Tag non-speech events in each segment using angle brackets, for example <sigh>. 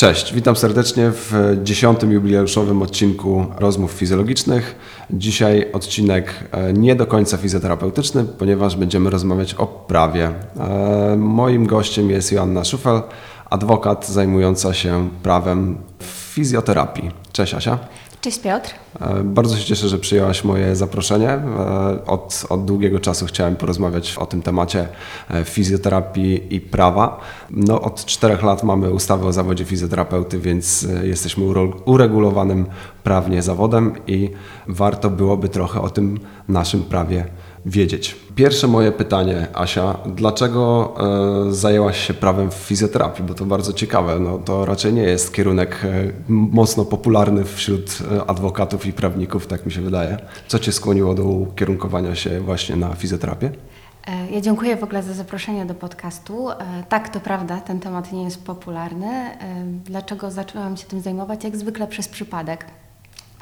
Cześć, witam serdecznie w dziesiątym jubileuszowym odcinku Rozmów Fizjologicznych. Dzisiaj odcinek e, nie do końca fizjoterapeutyczny, ponieważ będziemy rozmawiać o prawie. E, Moim gościem jest Joanna Szufel, adwokat zajmująca się prawem w fizjoterapii. Cześć Asia. Cześć Piotr. E, Bardzo się cieszę, że przyjęłaś moje zaproszenie. E, Od, od długiego czasu chciałem porozmawiać o tym temacie e, fizjoterapii i prawa. No, od czterech lat mamy ustawę o zawodzie fizjoterapeuty, więc jesteśmy uregulowanym prawnie zawodem i warto byłoby trochę o tym naszym prawie wiedzieć. Pierwsze moje pytanie, Asia, dlaczego e, zajęłaś się prawem w fizjoterapii? Bo to bardzo ciekawe. No, to raczej nie jest kierunek e, mocno popularny wśród e, adwokatów i prawników, tak mi się wydaje. Co Cię skłoniło do ukierunkowania się właśnie na fizjoterapię? Ja dziękuję w ogóle za zaproszenie do podcastu. Tak, to prawda, ten temat nie jest popularny. Dlaczego zaczęłam się tym zajmować? Jak zwykle przez przypadek.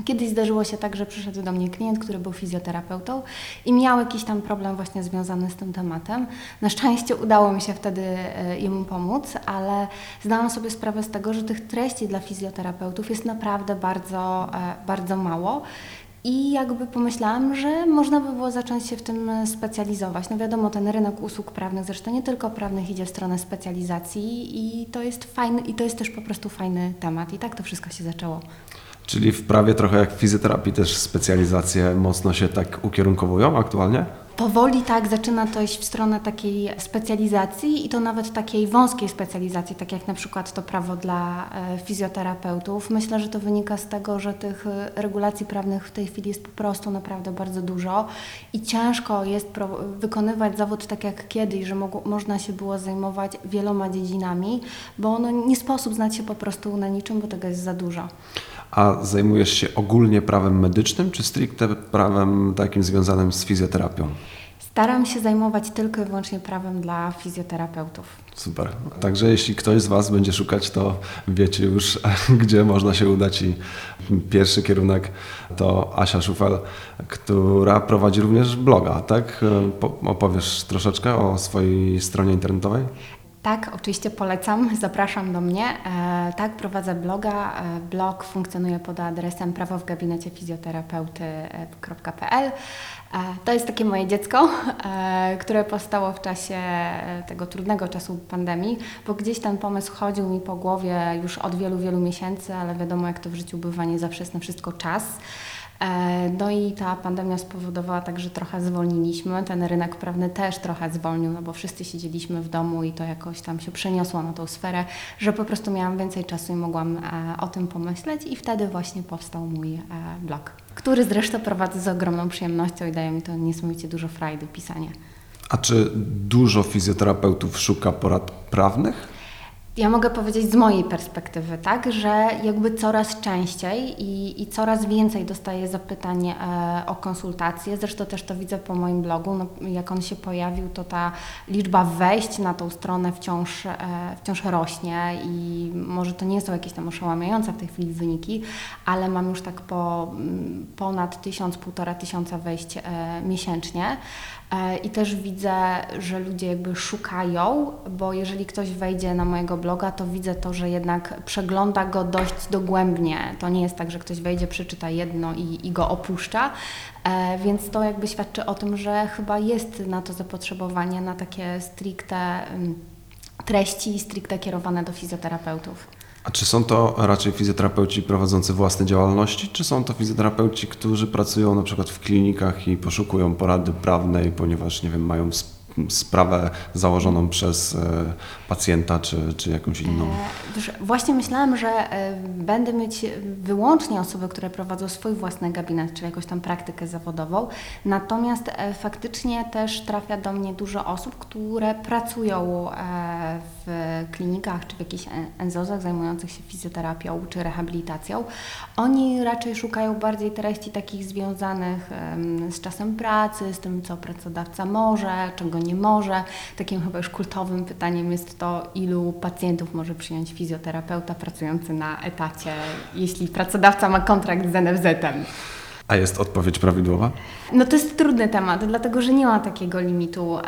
Kiedyś zdarzyło się tak, że przyszedł do mnie klient, który był fizjoterapeutą i miał jakiś tam problem właśnie związany z tym tematem. Na szczęście udało mi się wtedy e, jemu pomóc, ale zdałam sobie sprawę z tego, że tych treści dla fizjoterapeutów jest naprawdę bardzo, e, bardzo mało. I jakby pomyślałam, że można by było zacząć się w tym specjalizować. No wiadomo, ten rynek usług prawnych, zresztą nie tylko prawnych, idzie w stronę specjalizacji i to jest fajny, i to jest też po prostu fajny temat. I tak to wszystko się zaczęło. Czyli w prawie trochę jak w fizjoterapii też specjalizacje mocno się tak ukierunkowują aktualnie? Powoli tak zaczyna to iść w stronę takiej specjalizacji i to nawet takiej wąskiej specjalizacji, tak jak na przykład to prawo dla e, fizjoterapeutów. Myślę, że to wynika z tego, że tych e, regulacji prawnych w tej chwili jest po prostu naprawdę bardzo dużo i ciężko jest wykonywać zawód tak jak kiedyś, że można się było zajmować wieloma dziedzinami, bo no, nie sposób znać się po prostu na niczym, bo tego jest za dużo. A zajmujesz się ogólnie prawem medycznym, czy stricte prawem takim związanym z fizjoterapią? Staram się zajmować tylko i wyłącznie prawem dla fizjoterapeutów. Super. Także jeśli ktoś z Was będzie szukać, to wiecie już, <laughs> gdzie można się udać. I pierwszy kierunek to Asia Szufel, która prowadzi również bloga, tak? Po- Opowiesz troszeczkę o swojej stronie internetowej? Tak, oczywiście polecam, <laughs> zapraszam do mnie. E, tak, prowadzę bloga. E, blog funkcjonuje pod adresem prawo w gabinecie fizjoterapeuty.pl. E, to jest takie moje dziecko, e, które powstało w czasie e, tego trudnego czasu pandemii, bo gdzieś ten pomysł chodził mi po głowie już od wielu, wielu miesięcy, ale wiadomo, jak to w życiu bywa, nie zawsze jest na wszystko czas. E, No i ta pandemia spowodowała tak, że trochę zwolniliśmy. Ten rynek prawny też trochę zwolnił, no bo wszyscy siedzieliśmy w domu i to jakoś tam się przeniosło na tą sferę, że po prostu miałam więcej czasu i mogłam e, o tym pomyśleć i wtedy właśnie powstał mój e, blog, który zresztą prowadzę z ogromną przyjemnością i daje mi to niesamowicie dużo frajdy pisanie. A czy dużo fizjoterapeutów szuka porad prawnych? Ja mogę powiedzieć z mojej perspektywy, tak, że jakby coraz częściej i, i coraz więcej dostaję zapytań e, o konsultacje. Zresztą też to widzę po moim blogu. No, jak on się pojawił, to ta liczba wejść na tą stronę wciąż, e, wciąż rośnie i może to nie są jakieś tam oszałamiające w tej chwili wyniki, ale mam już tak po ponad tysiąc, półtora tysiąca wejść e, miesięcznie. E, I też widzę, że ludzie jakby szukają, bo jeżeli ktoś wejdzie na mojego bloga, to widzę to, że jednak przegląda go dość dogłębnie. To nie jest tak, że ktoś wejdzie, przeczyta jedno i, i go opuszcza. E, Więc to jakby świadczy o tym, że chyba jest na to zapotrzebowanie, na takie stricte ym, treści, stricte kierowane do fizjoterapeutów. A czy są to raczej fizjoterapeuci prowadzący własne działalności, czy są to fizjoterapeuci, którzy pracują na przykład w klinikach i poszukują porady prawnej, ponieważ nie wiem, mają sp- sprawę założoną przez e, pacjenta czy, czy jakąś inną? E, właśnie myślałam, że e, będę mieć wyłącznie osoby, które prowadzą swój własny gabinet, czyli jakąś tam praktykę zawodową. Natomiast faktycznie też trafia do mnie dużo osób, które pracują w klinikach czy w jakichś e- NZOZ-ach zajmujących się fizjoterapią czy rehabilitacją. Oni raczej szukają bardziej treści takich związanych z czasem pracy, z tym, co pracodawca może, czego nie może. Takim chyba już kultowym pytaniem jest to, ilu pacjentów może przyjąć fizjoterapeuta pracujący na etacie, jeśli pracodawca ma kontrakt z NFZ-em. A jest odpowiedź prawidłowa? No to jest trudny temat, dlatego że nie ma takiego limitu.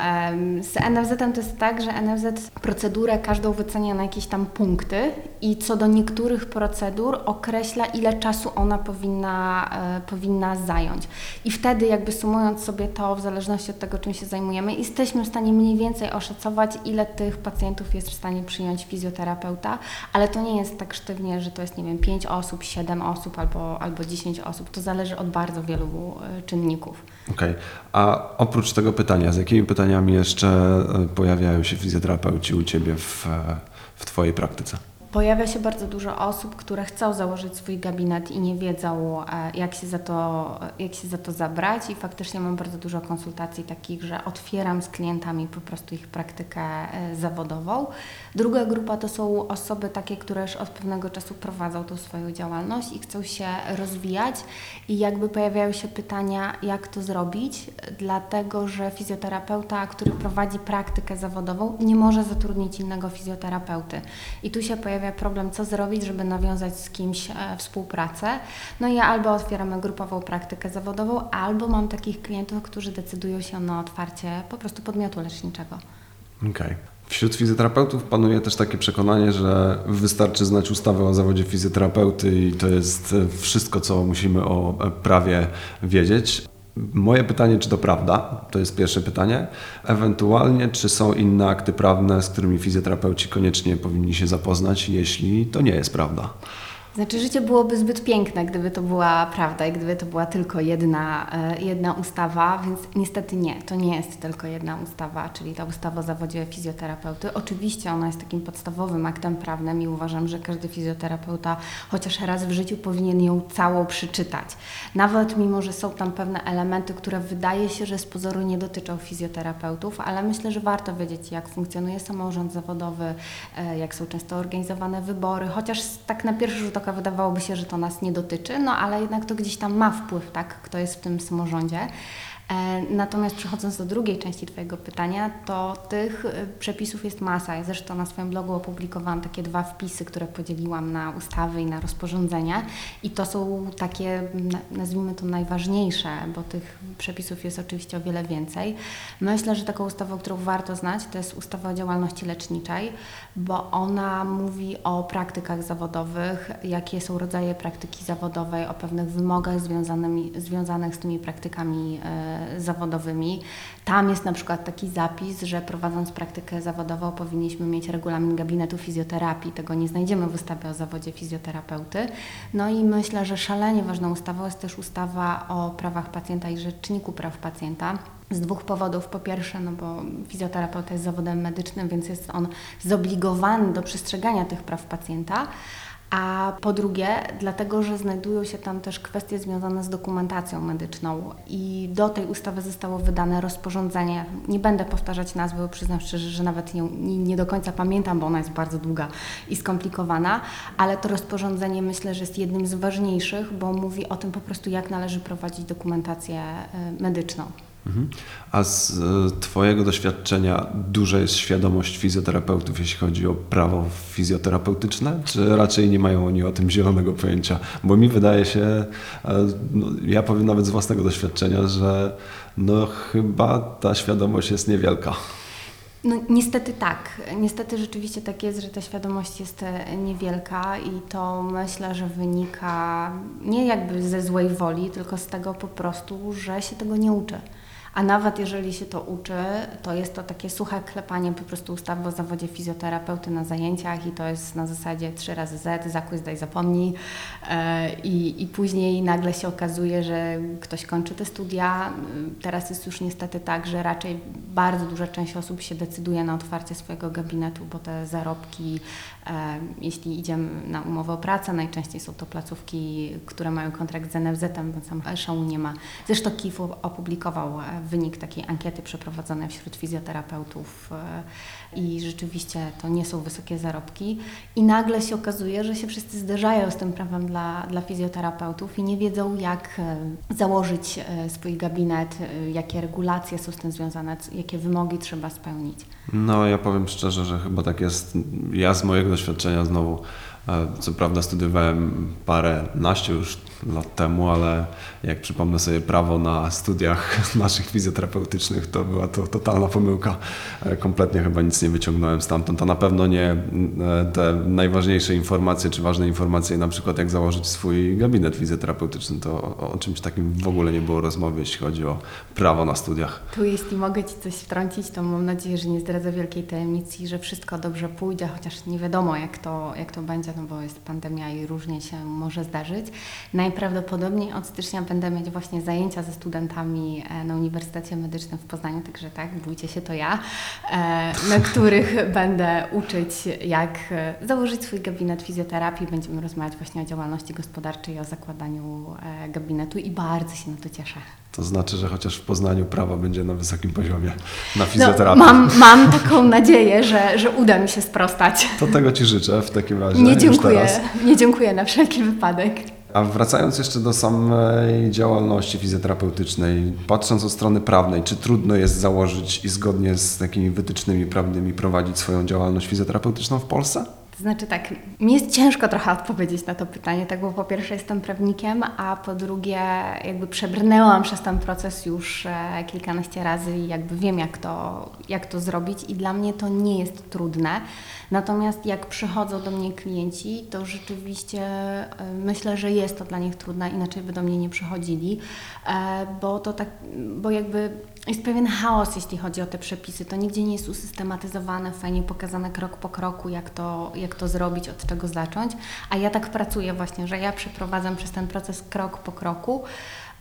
Z NFZ-em to jest tak, że NFZ procedurę każdą wycenia na jakieś tam punkty i co do niektórych procedur określa, ile czasu ona powinna, e, powinna zająć. I wtedy jakby sumując sobie to, w zależności od tego, czym się zajmujemy, jesteśmy w stanie mniej więcej oszacować, ile tych pacjentów jest w stanie przyjąć fizjoterapeuta, ale to nie jest tak sztywnie, że to jest, nie wiem, 5 osób, 7 osób albo, albo 10 osób. To zależy od bardzo wielu e, czynników. Okej. A oprócz tego pytania, z jakimi pytaniami jeszcze e, pojawiają się fizjoterapeuci u Ciebie w, e, w Twojej praktyce? Pojawia się bardzo dużo osób, które chcą założyć swój gabinet i nie wiedzą, e, jak się za to, jak się za to zabrać. I faktycznie mam bardzo dużo konsultacji takich, że otwieram z klientami po prostu ich praktykę e, zawodową. Druga grupa to są osoby takie, które już od pewnego czasu prowadzą tą swoją działalność i chcą się rozwijać. I jakby pojawiają się pytania, jak to zrobić, dlatego że fizjoterapeuta, który prowadzi praktykę zawodową, nie może zatrudnić innego fizjoterapeuty. I tu się pojawia problem, co zrobić, żeby nawiązać z kimś e, współpracę. No i ja albo otwieramy grupową praktykę zawodową, albo mam takich klientów, którzy decydują się na otwarcie po prostu podmiotu leczniczego. Okej. Wśród fizjoterapeutów panuje też takie przekonanie, że wystarczy znać ustawę o zawodzie fizjoterapeuty i to jest e, wszystko, co musimy o e, prawie wiedzieć. Moje pytanie, czy to prawda? To jest pierwsze pytanie. Ewentualnie, czy są inne akty prawne, z którymi fizjoterapeuci koniecznie powinni się zapoznać, jeśli to nie jest prawda? Znaczy, życie byłoby zbyt piękne, gdyby to była prawda i gdyby to była tylko jedna, e, jedna ustawa, więc niestety nie, to nie jest tylko jedna ustawa, czyli ta ustawa o zawodzie fizjoterapeuty. Oczywiście ona jest takim podstawowym aktem prawnym i uważam, że każdy fizjoterapeuta chociaż raz w życiu powinien ją całą przeczytać. Nawet mimo, że są tam pewne elementy, które wydaje się, że z pozoru nie dotyczą fizjoterapeutów, ale myślę, że warto wiedzieć, jak funkcjonuje samorząd zawodowy, e, jak są często organizowane wybory, chociaż tak na pierwszy rzut wydawałoby się, że to nas nie dotyczy, no ale jednak to gdzieś tam ma wpływ, tak, kto jest w tym samorządzie. E, Natomiast przechodząc do drugiej części Twojego pytania, to tych e, przepisów jest masa. Ja zresztą na swoim blogu opublikowałam takie dwa wpisy, które podzieliłam na ustawy i na rozporządzenia. I to są takie, na- nazwijmy to najważniejsze, bo tych przepisów jest oczywiście o wiele więcej. Myślę, że taką ustawą, którą warto znać, to jest ustawa o działalności leczniczej, bo ona mówi o praktykach zawodowych, jakie są rodzaje praktyki zawodowej, o pewnych wymogach związanych z tymi praktykami e, zawodowymi. Tam jest na przykład taki zapis, że prowadząc praktykę zawodową powinniśmy mieć regulamin gabinetu fizjoterapii. Tego nie znajdziemy w ustawie o zawodzie fizjoterapeuty. No i myślę, że szalenie ważną ustawą jest też ustawa o prawach pacjenta i rzeczniku praw pacjenta. Z dwóch powodów. Po pierwsze, no bo fizjoterapeuta jest zawodem medycznym, więc jest on zobligowany do przestrzegania tych praw pacjenta. A po drugie, dlatego, że znajdują się tam też kwestie związane z dokumentacją medyczną i do tej ustawy zostało wydane rozporządzenie. Nie będę powtarzać nazwy, przyznam szczerze, że nawet nie, nie do końca pamiętam, bo ona jest bardzo długa i skomplikowana, ale to rozporządzenie myślę, że jest jednym z ważniejszych, bo mówi o tym po prostu, jak należy prowadzić dokumentację y, medyczną. Mhm. A z e, Twojego doświadczenia duża jest świadomość fizjoterapeutów, jeśli chodzi o prawo fizjoterapeutyczne, czy raczej nie mają oni o tym zielonego pojęcia? Bo mi wydaje się, e, no, ja powiem nawet z własnego doświadczenia, że no chyba ta świadomość jest niewielka. No niestety tak. Niestety rzeczywiście tak jest, że ta świadomość jest e, niewielka i to myślę, że wynika nie jakby ze złej woli, tylko z tego po prostu, że się tego nie uczy. A nawet jeżeli się to uczy, to jest to takie suche klepanie po prostu ustawy o zawodzie fizjoterapeuty na zajęciach i to jest na zasadzie trzy razy Z, zakłys daj zapomnij e, i, i później nagle się okazuje, że ktoś kończy te studia. Teraz jest już niestety tak, że raczej bardzo duża część osób się decyduje na otwarcie swojego gabinetu, bo te zarobki, jeśli idziemy na umowę o pracę, najczęściej są to placówki, które mają kontrakt z NFZ-em, bo sam szału nie ma. Zresztą KIF opublikował e, wynik takiej ankiety przeprowadzonej wśród fizjoterapeutów e, i rzeczywiście to nie są wysokie zarobki i nagle się okazuje, że się wszyscy zderzają z tym prawem dla, dla fizjoterapeutów i nie wiedzą jak e, założyć swój gabinet, jakie regulacje są z tym związane, jakie wymogi trzeba spełnić. No, ja powiem szczerze, że chyba tak jest. Ja z mojego doświadczenia znowu, e, co prawda studiowałem parę naście już lat temu, ale jak przypomnę sobie prawo na studiach <laughs> naszych fizjoterapeutycznych, to była to totalna pomyłka. E, Kompletnie chyba nic nie wyciągnąłem stamtąd. A na pewno nie e, te najważniejsze informacje, czy ważne informacje, na przykład jak założyć swój gabinet fizjoterapeutyczny, to o, o czymś takim w ogóle nie było rozmowy, jeśli chodzi o prawo na studiach. Tu jeśli mogę Ci coś wtrącić, to mam nadzieję, że nie zdradzę wielkiej tajemnicy że wszystko dobrze pójdzie, chociaż nie wiadomo jak to, jak to będzie, no bo jest pandemia i różnie się może zdarzyć. Najprawdopodobniej od stycznia będę mieć właśnie zajęcia ze studentami e, na Uniwersytecie Medycznym w Poznaniu, także tak, bójcie się, to ja, e, na których <laughs> będę uczyć, jak e, założyć swój gabinet fizjoterapii. Będziemy rozmawiać właśnie o działalności gospodarczej, o zakładaniu gabinetu i bardzo się na to cieszę. To znaczy, że chociaż w Poznaniu prawo będzie na wysokim poziomie na No, fizjoterapię. mam, mam taką nadzieję, że, że uda mi się sprostać. To tego Ci życzę w takim razie. Nie dziękuję, nie dziękuję na wszelki wypadek. A wracając jeszcze do samej działalności fizjoterapeutycznej, patrząc od strony prawnej, czy trudno jest założyć i zgodnie z takimi wytycznymi prawnymi prowadzić swoją działalność fizjoterapeutyczną w Polsce? Znaczy tak, mi jest ciężko trochę odpowiedzieć na to pytanie, tak, bo po pierwsze jestem prawnikiem, a po drugie jakby przebrnęłam przez ten proces już e, kilkanaście razy i jakby wiem jak to, jak to zrobić i dla mnie to nie jest trudne. Natomiast jak przychodzą do mnie klienci, to rzeczywiście e, myślę, że jest to dla nich trudne, inaczej by do mnie nie przychodzili, e, bo to tak, bo jakby jest pewien chaos, jeśli chodzi o te przepisy. To nigdzie nie jest usystematyzowane, fajnie pokazane krok po kroku, jak to, jak to zrobić, od czego zacząć. A ja tak pracuję właśnie, że ja przeprowadzam przez ten proces krok po kroku.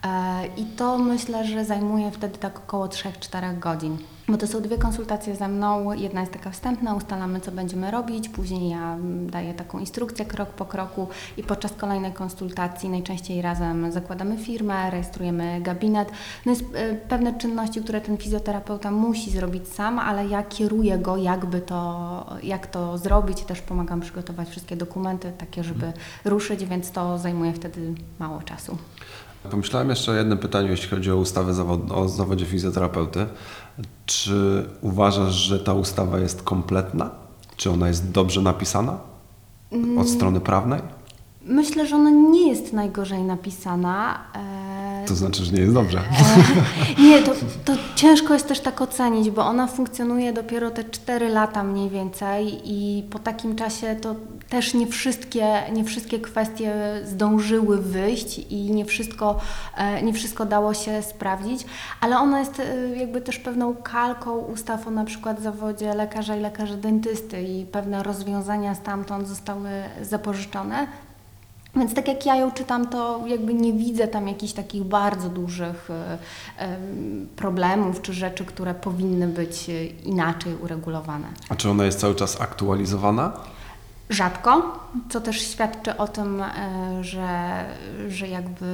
E, I to myślę, że zajmuje wtedy tak około 3-4 godzin. Bo to są dwie konsultacje ze mną. Jedna jest taka wstępna, ustalamy co będziemy robić, później ja mm, daję taką instrukcję krok po kroku i podczas kolejnej konsultacji najczęściej razem zakładamy firmę, rejestrujemy gabinet. No jest e, pewne czynności, które ten fizjoterapeuta musi zrobić sam, ale ja kieruję go, jakby to, jak to zrobić. Też pomagam przygotować wszystkie dokumenty takie, żeby ruszyć, więc to zajmuje wtedy mało czasu. Pomyślałem jeszcze o jednym pytaniu, jeśli chodzi o ustawę zawod- o zawodzie fizjoterapeuty. Czy uważasz, że ta ustawa jest kompletna? Czy ona jest dobrze napisana od strony prawnej? Myślę, że ona nie jest najgorzej napisana. E, To znaczy, że nie jest dobrze. <laughs> Nie, to, to ciężko jest też tak ocenić, bo ona funkcjonuje dopiero te 4 lata mniej więcej i po takim czasie to też nie wszystkie, nie wszystkie kwestie zdążyły wyjść i nie wszystko, e, nie wszystko dało się sprawdzić, ale ona jest e, jakby też pewną kalką ustaw o na przykład zawodzie lekarza i lekarza dentysty i pewne rozwiązania stamtąd zostały zapożyczone. Więc tak jak ja ją czytam, to jakby nie widzę tam jakichś takich bardzo dużych e, em, problemów czy rzeczy, które powinny być e, inaczej uregulowane. A czy ona jest cały czas aktualizowana? Rzadko, co też świadczy o tym, e, że, że jakby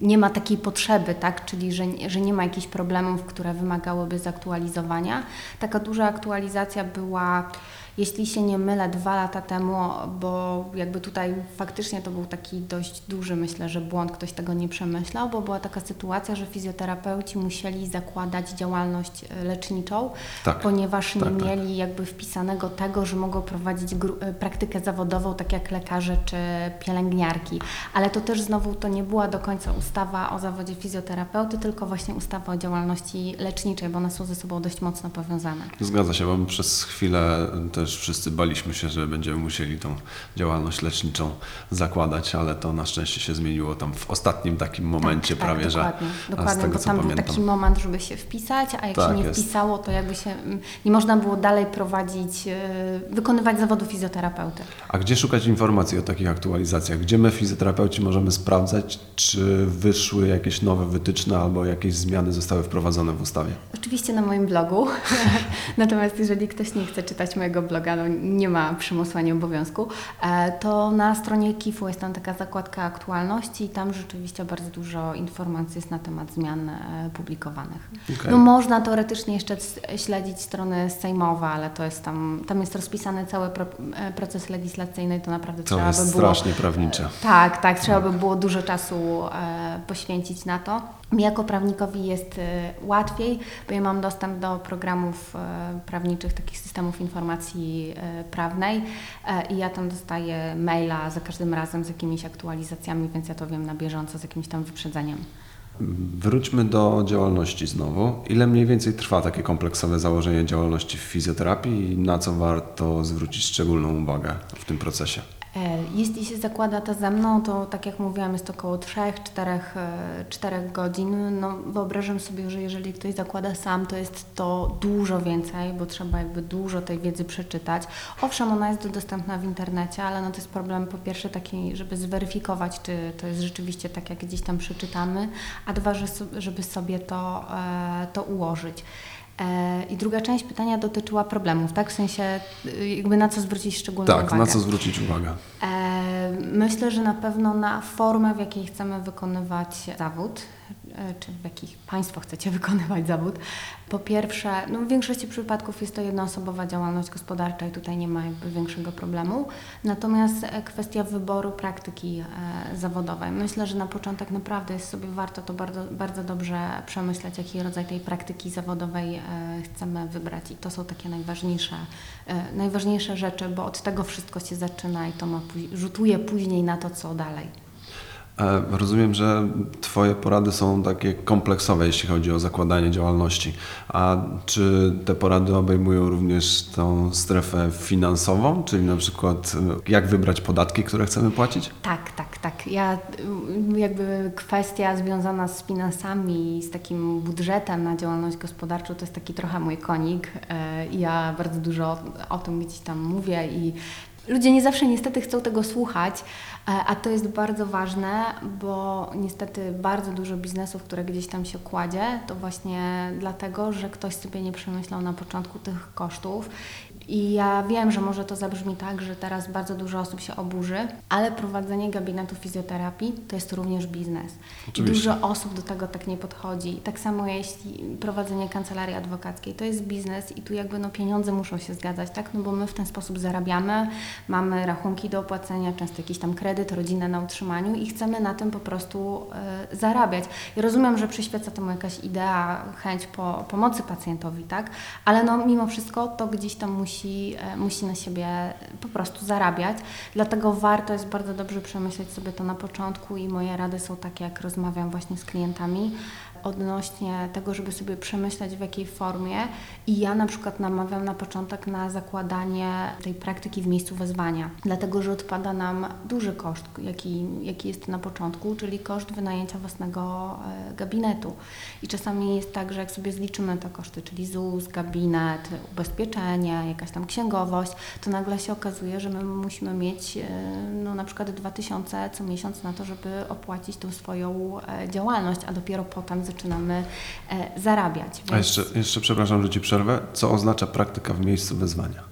nie ma takiej potrzeby, tak? czyli że, że nie ma jakichś problemów, które wymagałyby zaktualizowania. Taka duża aktualizacja była, jeśli się nie mylę, dwa lata temu, bo jakby tutaj faktycznie to był taki dość duży, myślę, że błąd, ktoś tego nie przemyślał, bo była taka sytuacja, że fizjoterapeuci musieli zakładać działalność e, leczniczą, Tak. ponieważ nie Tak, tak. mieli jakby wpisanego tego, że mogą prowadzić e, praktykę zawodową, tak jak lekarze czy pielęgniarki. Ale to też znowu to nie była do końca ustawa o zawodzie fizjoterapeuty, tylko właśnie ustawa o działalności leczniczej, bo one są ze sobą dość mocno powiązane. Zgadza się, bo przez chwilę też wszyscy baliśmy się, że będziemy musieli tą działalność leczniczą zakładać, ale to na szczęście się zmieniło tam w ostatnim takim momencie tak, prawie, tak, że dokładnie, dokładnie tego bo tam był pamiętam. taki moment, żeby się wpisać, a jak Tak, się nie jest. wpisało, to jakby się mm, nie można było dalej prowadzić, e, wykonywać zawodu fizjoterapeuty. A gdzie szukać informacji o takich aktualizacjach? Gdzie my fizjoterapeuci możemy sprawdzać, czy wyszły jakieś nowe wytyczne albo jakieś zmiany zostały wprowadzone w ustawie? Oczywiście na moim blogu. <laughs> Natomiast jeżeli ktoś nie chce czytać mojego bloga, no nie ma przymusu ani obowiązku, e, to na stronie KIF-u jest tam taka zakładka aktualności i tam rzeczywiście bardzo dużo informacji jest na temat zmian e, publikowanych. Okej. No można teoretycznie jeszcze śledzić strony sejmowe, ale to jest tam, tam jest rozpisany cały e, proces legislacyjny, to naprawdę To trzeba by było... strasznie prawnicze. Tak, tak, trzeba by było dużo czasu poświęcić na to. Mi jako prawnikowi jest e, łatwiej, bo ja mam dostęp do programów e, prawniczych, takich systemów informacji e, prawnej i ja tam dostaję maila za każdym razem z jakimiś aktualizacjami, więc ja to wiem na bieżąco z jakimś tam wyprzedzeniem. Wróćmy do działalności znowu. Ile mniej więcej trwa takie kompleksowe założenie działalności w fizjoterapii i na co warto zwrócić szczególną uwagę w tym procesie? E, Jeśli się zakłada to ze mną, to tak jak mówiłam, jest około 3-4 4 godzin. No, wyobrażam sobie, że jeżeli ktoś zakłada sam, to jest to dużo więcej, bo trzeba jakby dużo tej wiedzy przeczytać. Owszem, ona jest dostępna w internecie, ale no to jest problem po pierwsze taki, żeby zweryfikować, czy to jest rzeczywiście tak, jak gdzieś tam przeczytamy, a dwa, żeby sobie to, e, to ułożyć. E, I druga część pytania dotyczyła problemów, tak? W sensie y, jakby na co zwrócić szczególną Tak, uwagę. na co zwrócić uwagę? E, Myślę, że na pewno na formę, w jakiej chcemy wykonywać zawód, czy w jakich Państwo chcecie <laughs> wykonywać zawód. Po pierwsze, no w większości przypadków jest to jednoosobowa działalność gospodarcza i tutaj nie ma jakby większego problemu. Natomiast e, kwestia wyboru praktyki e, zawodowej. Myślę, że na początek naprawdę jest sobie warto to bardzo, bardzo dobrze przemyśleć, jaki rodzaj tej praktyki zawodowej e, chcemy wybrać. I to są takie najważniejsze, e, najważniejsze rzeczy, bo od tego wszystko się zaczyna i to ma, rzutuje później na to, co dalej. E, Rozumiem, że Twoje porady są takie kompleksowe, jeśli chodzi o zakładanie działalności. A czy te porady obejmują również tą strefę finansową, czyli na przykład e, jak wybrać podatki, które chcemy płacić? Tak, tak, tak. Ja y, jakby kwestia związana z finansami, z takim budżetem na działalność gospodarczą to jest taki trochę mój konik. E, Ja bardzo dużo o tym gdzieś tam mówię i ludzie nie zawsze niestety chcą tego słuchać, e, a to jest bardzo ważne, bo niestety bardzo dużo biznesów, które gdzieś tam się kładzie, to właśnie dlatego, że ktoś sobie nie przemyślał na początku tych kosztów. I ja wiem, że może to zabrzmi tak, że teraz bardzo dużo osób się oburzy, ale prowadzenie gabinetu fizjoterapii to jest również biznes. I Oczywiście. dużo osób do tego tak nie podchodzi. I tak samo jeśli prowadzenie kancelarii adwokackiej to jest biznes i tu jakby no pieniądze muszą się zgadzać, tak? No bo my w ten sposób zarabiamy, mamy rachunki do opłacenia, często jakiś tam kredyt, rodzinę na utrzymaniu i chcemy na tym po prostu e, zarabiać. Ja rozumiem, że przyświeca temu jakaś idea, chęć po, pomocy pacjentowi, tak? Ale no mimo wszystko to gdzieś tam musi, e, musi na siebie po prostu zarabiać. Dlatego warto jest bardzo dobrze przemyśleć sobie to na początku i moje rady są takie, jak rozmawiam właśnie z klientami odnośnie tego, żeby sobie przemyśleć w jakiej formie i ja na przykład namawiam na początek na zakładanie tej praktyki w miejscu wezwania, dlatego że odpada nam duży koszt, jaki, jaki jest na początku, czyli koszt wynajęcia własnego e, gabinetu. I czasami jest tak, że jak sobie zliczymy te koszty, czyli ZUS, gabinet, ubezpieczenie, jakaś tam księgowość, to nagle się okazuje, że my musimy mieć e, no, na przykład 2000 co miesiąc na to, żeby opłacić tą swoją e, działalność, a dopiero potem zaczynamy e, zarabiać. A jeszcze, jeszcze przepraszam, że Ci przerwę. Co oznacza praktyka w miejscu wezwania?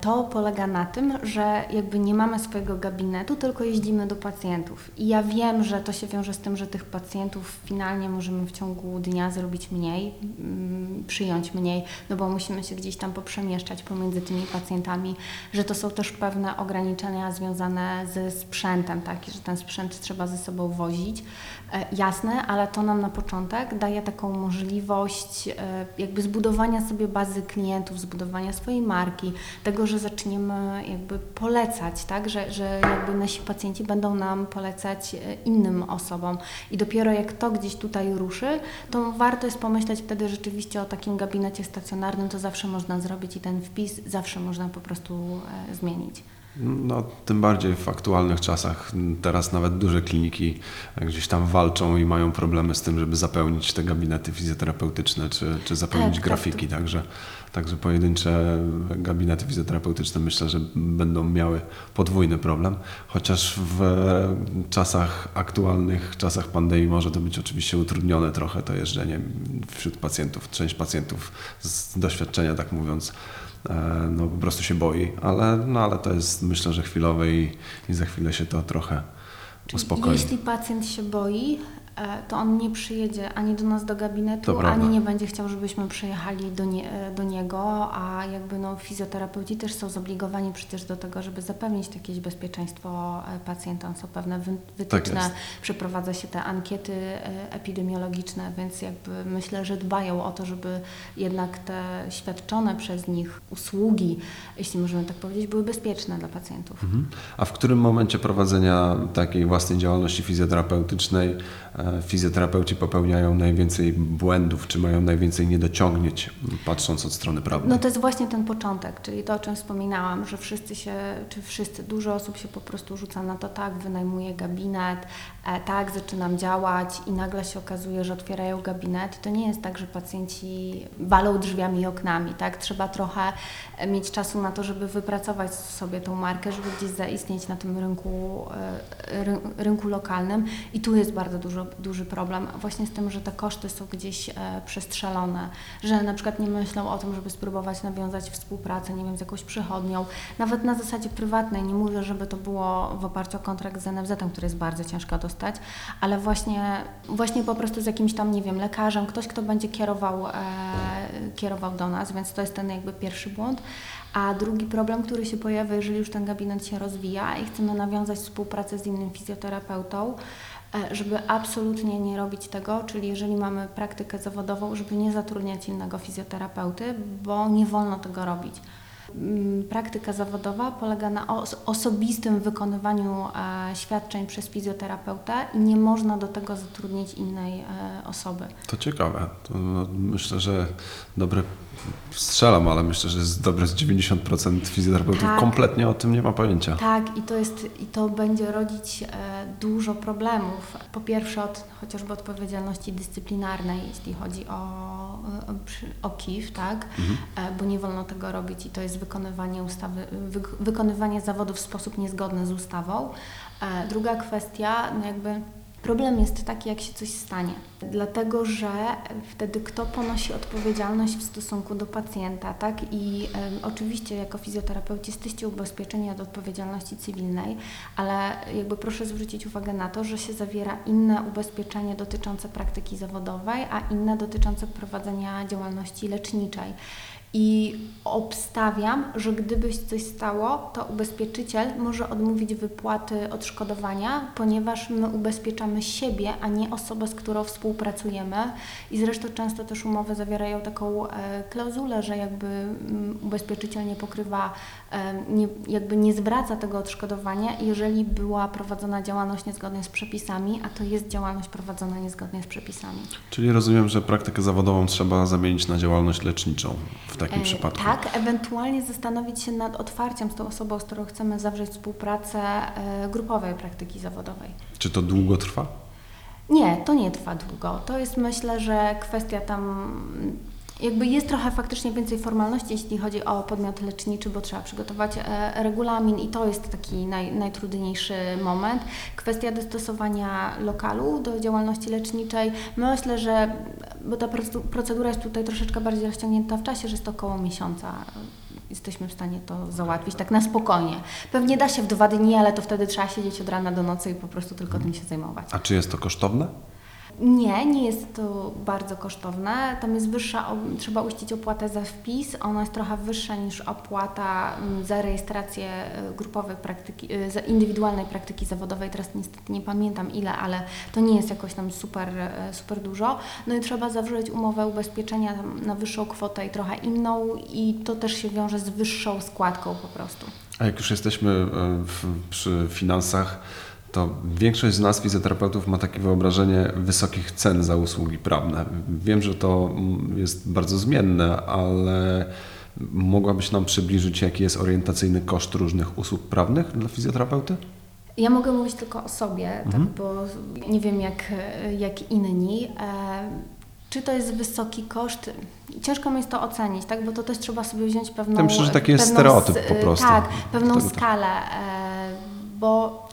To polega na tym, że jakby nie mamy swojego gabinetu, tylko jeździmy do pacjentów. I ja wiem, że to się wiąże z tym, że tych pacjentów finalnie możemy w ciągu dnia zrobić mniej, mm, przyjąć mniej, no bo musimy się gdzieś tam poprzemieszczać pomiędzy tymi pacjentami, że to są też pewne ograniczenia związane ze sprzętem, tak, że ten sprzęt trzeba ze sobą wozić. E, Jasne, ale to nam na początek daje taką możliwość e, jakby zbudowania sobie bazy klientów, zbudowania swojej marki, tego, że zaczniemy jakby polecać, tak, że, że jakby nasi pacjenci będą nam polecać e, innym osobom i dopiero jak to gdzieś tutaj ruszy, to warto jest pomyśleć wtedy rzeczywiście o takim gabinecie stacjonarnym, to zawsze można zrobić i ten wpis zawsze można po prostu zmienić. No, tym bardziej w aktualnych czasach. Teraz nawet duże kliniki gdzieś tam walczą i mają problemy z tym, żeby zapełnić te gabinety fizjoterapeutyczne, czy, czy zapełnić Tak, tak, grafiki. Także, także pojedyncze gabinety fizjoterapeutyczne myślę, że będą miały podwójny problem. Chociaż w czasach aktualnych, czasach pandemii może to być oczywiście utrudnione trochę to jeżdżenie wśród pacjentów. Część pacjentów z doświadczenia, tak mówiąc, no po prostu się boi, ale, no, ale to jest myślę, że chwilowe i, i za chwilę się to trochę uspokoi. Jeśli pacjent się boi, e, to on nie przyjedzie ani do nas do gabinetu, ani nie będzie chciał, żebyśmy przyjechali do, nie, e, do niego, a jakby no, fizjoterapeuci też są zobligowani przecież do tego, żeby zapewnić jakieś bezpieczeństwo e, pacjentom. Są pewne wy- wytyczne, jest. przeprowadza się te ankiety e, epidemiologiczne, więc jakby myślę, że dbają o to, żeby jednak te świadczone przez nich usługi, jeśli możemy tak powiedzieć, były bezpieczne dla pacjentów. Mhm. A w którym momencie prowadzenia takiej własnej działalności fizjoterapeutycznej e, fizjoterapeuci popełniają najwięcej błędów, czy mają najwięcej niedociągnięć, patrząc od strony prawnej? No to jest właśnie ten początek, czyli to, o czym wspominałam, że wszyscy się, czy wszyscy, dużo osób się po prostu rzuca na to, tak, wynajmuję gabinet, e, tak, zaczynam działać i nagle się okazuje, że otwierają gabinet. To nie jest tak, że pacjenci walą drzwiami i oknami, tak? Trzeba trochę e, mieć czasu na to, żeby wypracować sobie tą markę, żeby gdzieś zaistnieć na tym rynku, e, ry, rynku lokalnym i tu jest bardzo dużo, duży problem właśnie z tym, że te koszty są gdzieś e, przestrzelone, że na przykład nie myślą o tym, żeby spróbować nawiązać współpracę, nie wiem, z jakąś przychodnią, nawet na zasadzie prywatnej, nie mówię, żeby to było w oparciu o kontrakt z NFZ-em, który jest bardzo ciężko dostać, ale właśnie, właśnie po prostu z jakimś tam, nie wiem, lekarzem, ktoś, kto będzie kierował, e, kierował do nas, więc to jest ten jakby pierwszy błąd. A drugi problem, który się pojawia, jeżeli już ten gabinet się rozwija i chcemy nawiązać współpracę z innym fizjoterapeutą, żeby absolutnie nie robić tego, czyli jeżeli mamy praktykę zawodową, żeby nie zatrudniać innego fizjoterapeuty, bo nie wolno tego robić. Mm, Praktyka zawodowa polega na os- osobistym wykonywaniu e, świadczeń przez fizjoterapeutę i nie można do tego zatrudnić innej e, osoby. To ciekawe. To, no, myślę, że dobre strzelam, ale myślę, że jest dobre z 90% fizjoterapeutów Tak. kompletnie o tym nie ma pojęcia. Tak, i to, jest, i to będzie rodzić e, dużo problemów. Po pierwsze od chociażby odpowiedzialności dyscyplinarnej, jeśli chodzi o, o, o KIF, tak? E, bo nie wolno tego robić i to jest wykonywanie ustawy, wy, wykonywanie zawodu w sposób niezgodny z ustawą. E, druga kwestia, no jakby Problem jest taki, jak się coś stanie, dlatego że wtedy kto ponosi odpowiedzialność w stosunku do pacjenta, tak? I em, oczywiście jako fizjoterapeuci jesteście ubezpieczeni od odpowiedzialności cywilnej, ale jakby proszę zwrócić uwagę na to, że się zawiera inne ubezpieczenie dotyczące praktyki zawodowej, a inne dotyczące prowadzenia działalności leczniczej. I obstawiam, że gdyby się coś stało, to ubezpieczyciel może odmówić wypłaty odszkodowania, ponieważ my ubezpieczamy siebie, a nie osobę, z którą współpracujemy. I zresztą często też umowy zawierają taką e, klauzulę, że jakby mm, ubezpieczyciel nie pokrywa, nie, jakby nie zwraca tego odszkodowania, jeżeli była prowadzona działalność niezgodnie z przepisami, a to jest działalność prowadzona niezgodnie z przepisami. Czyli rozumiem, że praktykę zawodową trzeba zamienić na działalność leczniczą w takim E, przypadku. Tak, ewentualnie zastanowić się nad otwarciem z tą osobą, z którą chcemy zawrzeć współpracę e, grupowej praktyki zawodowej. Czy to długo trwa? Nie, to nie trwa długo. To jest myślę, że kwestia tam jakby jest trochę faktycznie więcej formalności, jeśli chodzi o podmiot leczniczy, bo trzeba przygotować e, regulamin i to jest taki naj, najtrudniejszy moment. Kwestia dostosowania lokalu do działalności leczniczej. Myślę, że bo ta procedu- procedura jest tutaj troszeczkę bardziej rozciągnięta w czasie, że jest to około miesiąca. Jesteśmy w stanie to załatwić tak na spokojnie. Pewnie da się w dwa dni, ale to wtedy trzeba siedzieć od rana do nocy i po prostu tylko tym się zajmować. A czy jest to kosztowne? Nie, nie jest to bardzo kosztowne. Tam jest wyższa, trzeba uścić opłatę za wpis. Ona jest trochę wyższa niż opłata mm, za rejestrację y, grupowej praktyki, y, indywidualnej praktyki zawodowej. Teraz niestety nie pamiętam ile, ale to nie jest jakoś tam super, y, super dużo. No i trzeba zawrzeć umowę ubezpieczenia na wyższą kwotę i trochę inną i to też się wiąże z wyższą składką po prostu. A jak już jesteśmy e, w, przy finansach, to większość z nas, fizjoterapeutów, ma takie wyobrażenie wysokich cen za usługi prawne. Wiem, że to jest bardzo zmienne, ale mogłabyś nam przybliżyć, jaki jest orientacyjny koszt różnych usług prawnych dla fizjoterapeuty? Ja mogę mówić tylko o sobie, Mhm. tak, bo nie wiem jak, jak inni. E, czy to jest wysoki koszt? Ciężko mi jest to ocenić, tak, bo to też trzeba sobie wziąć pewną. Myślę, że taki jest pewną stereotyp po prostu. Tak, pewną skalę, e, bo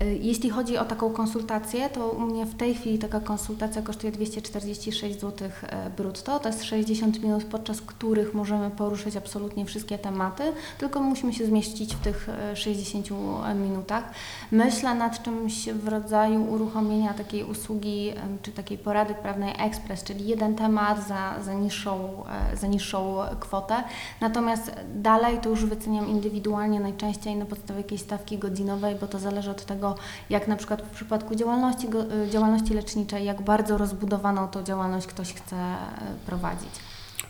Jeśli chodzi o taką konsultację, to u mnie w tej chwili taka konsultacja kosztuje 246 zł e, brutto. To jest 60 minut, podczas których możemy poruszyć absolutnie wszystkie tematy, tylko musimy się zmieścić w tych e, 60 minutach. Myślę nad czymś w rodzaju uruchomienia takiej usługi czy takiej porady prawnej ekspres, czyli jeden temat za, za, niższą, e, za niższą kwotę. Natomiast dalej to już wyceniam indywidualnie, najczęściej na podstawie jakiejś stawki godzinowej, bo to zależy od tego, jak na przykład w przypadku działalności, y, działalności leczniczej, jak bardzo rozbudowaną tą działalność ktoś chce e, prowadzić.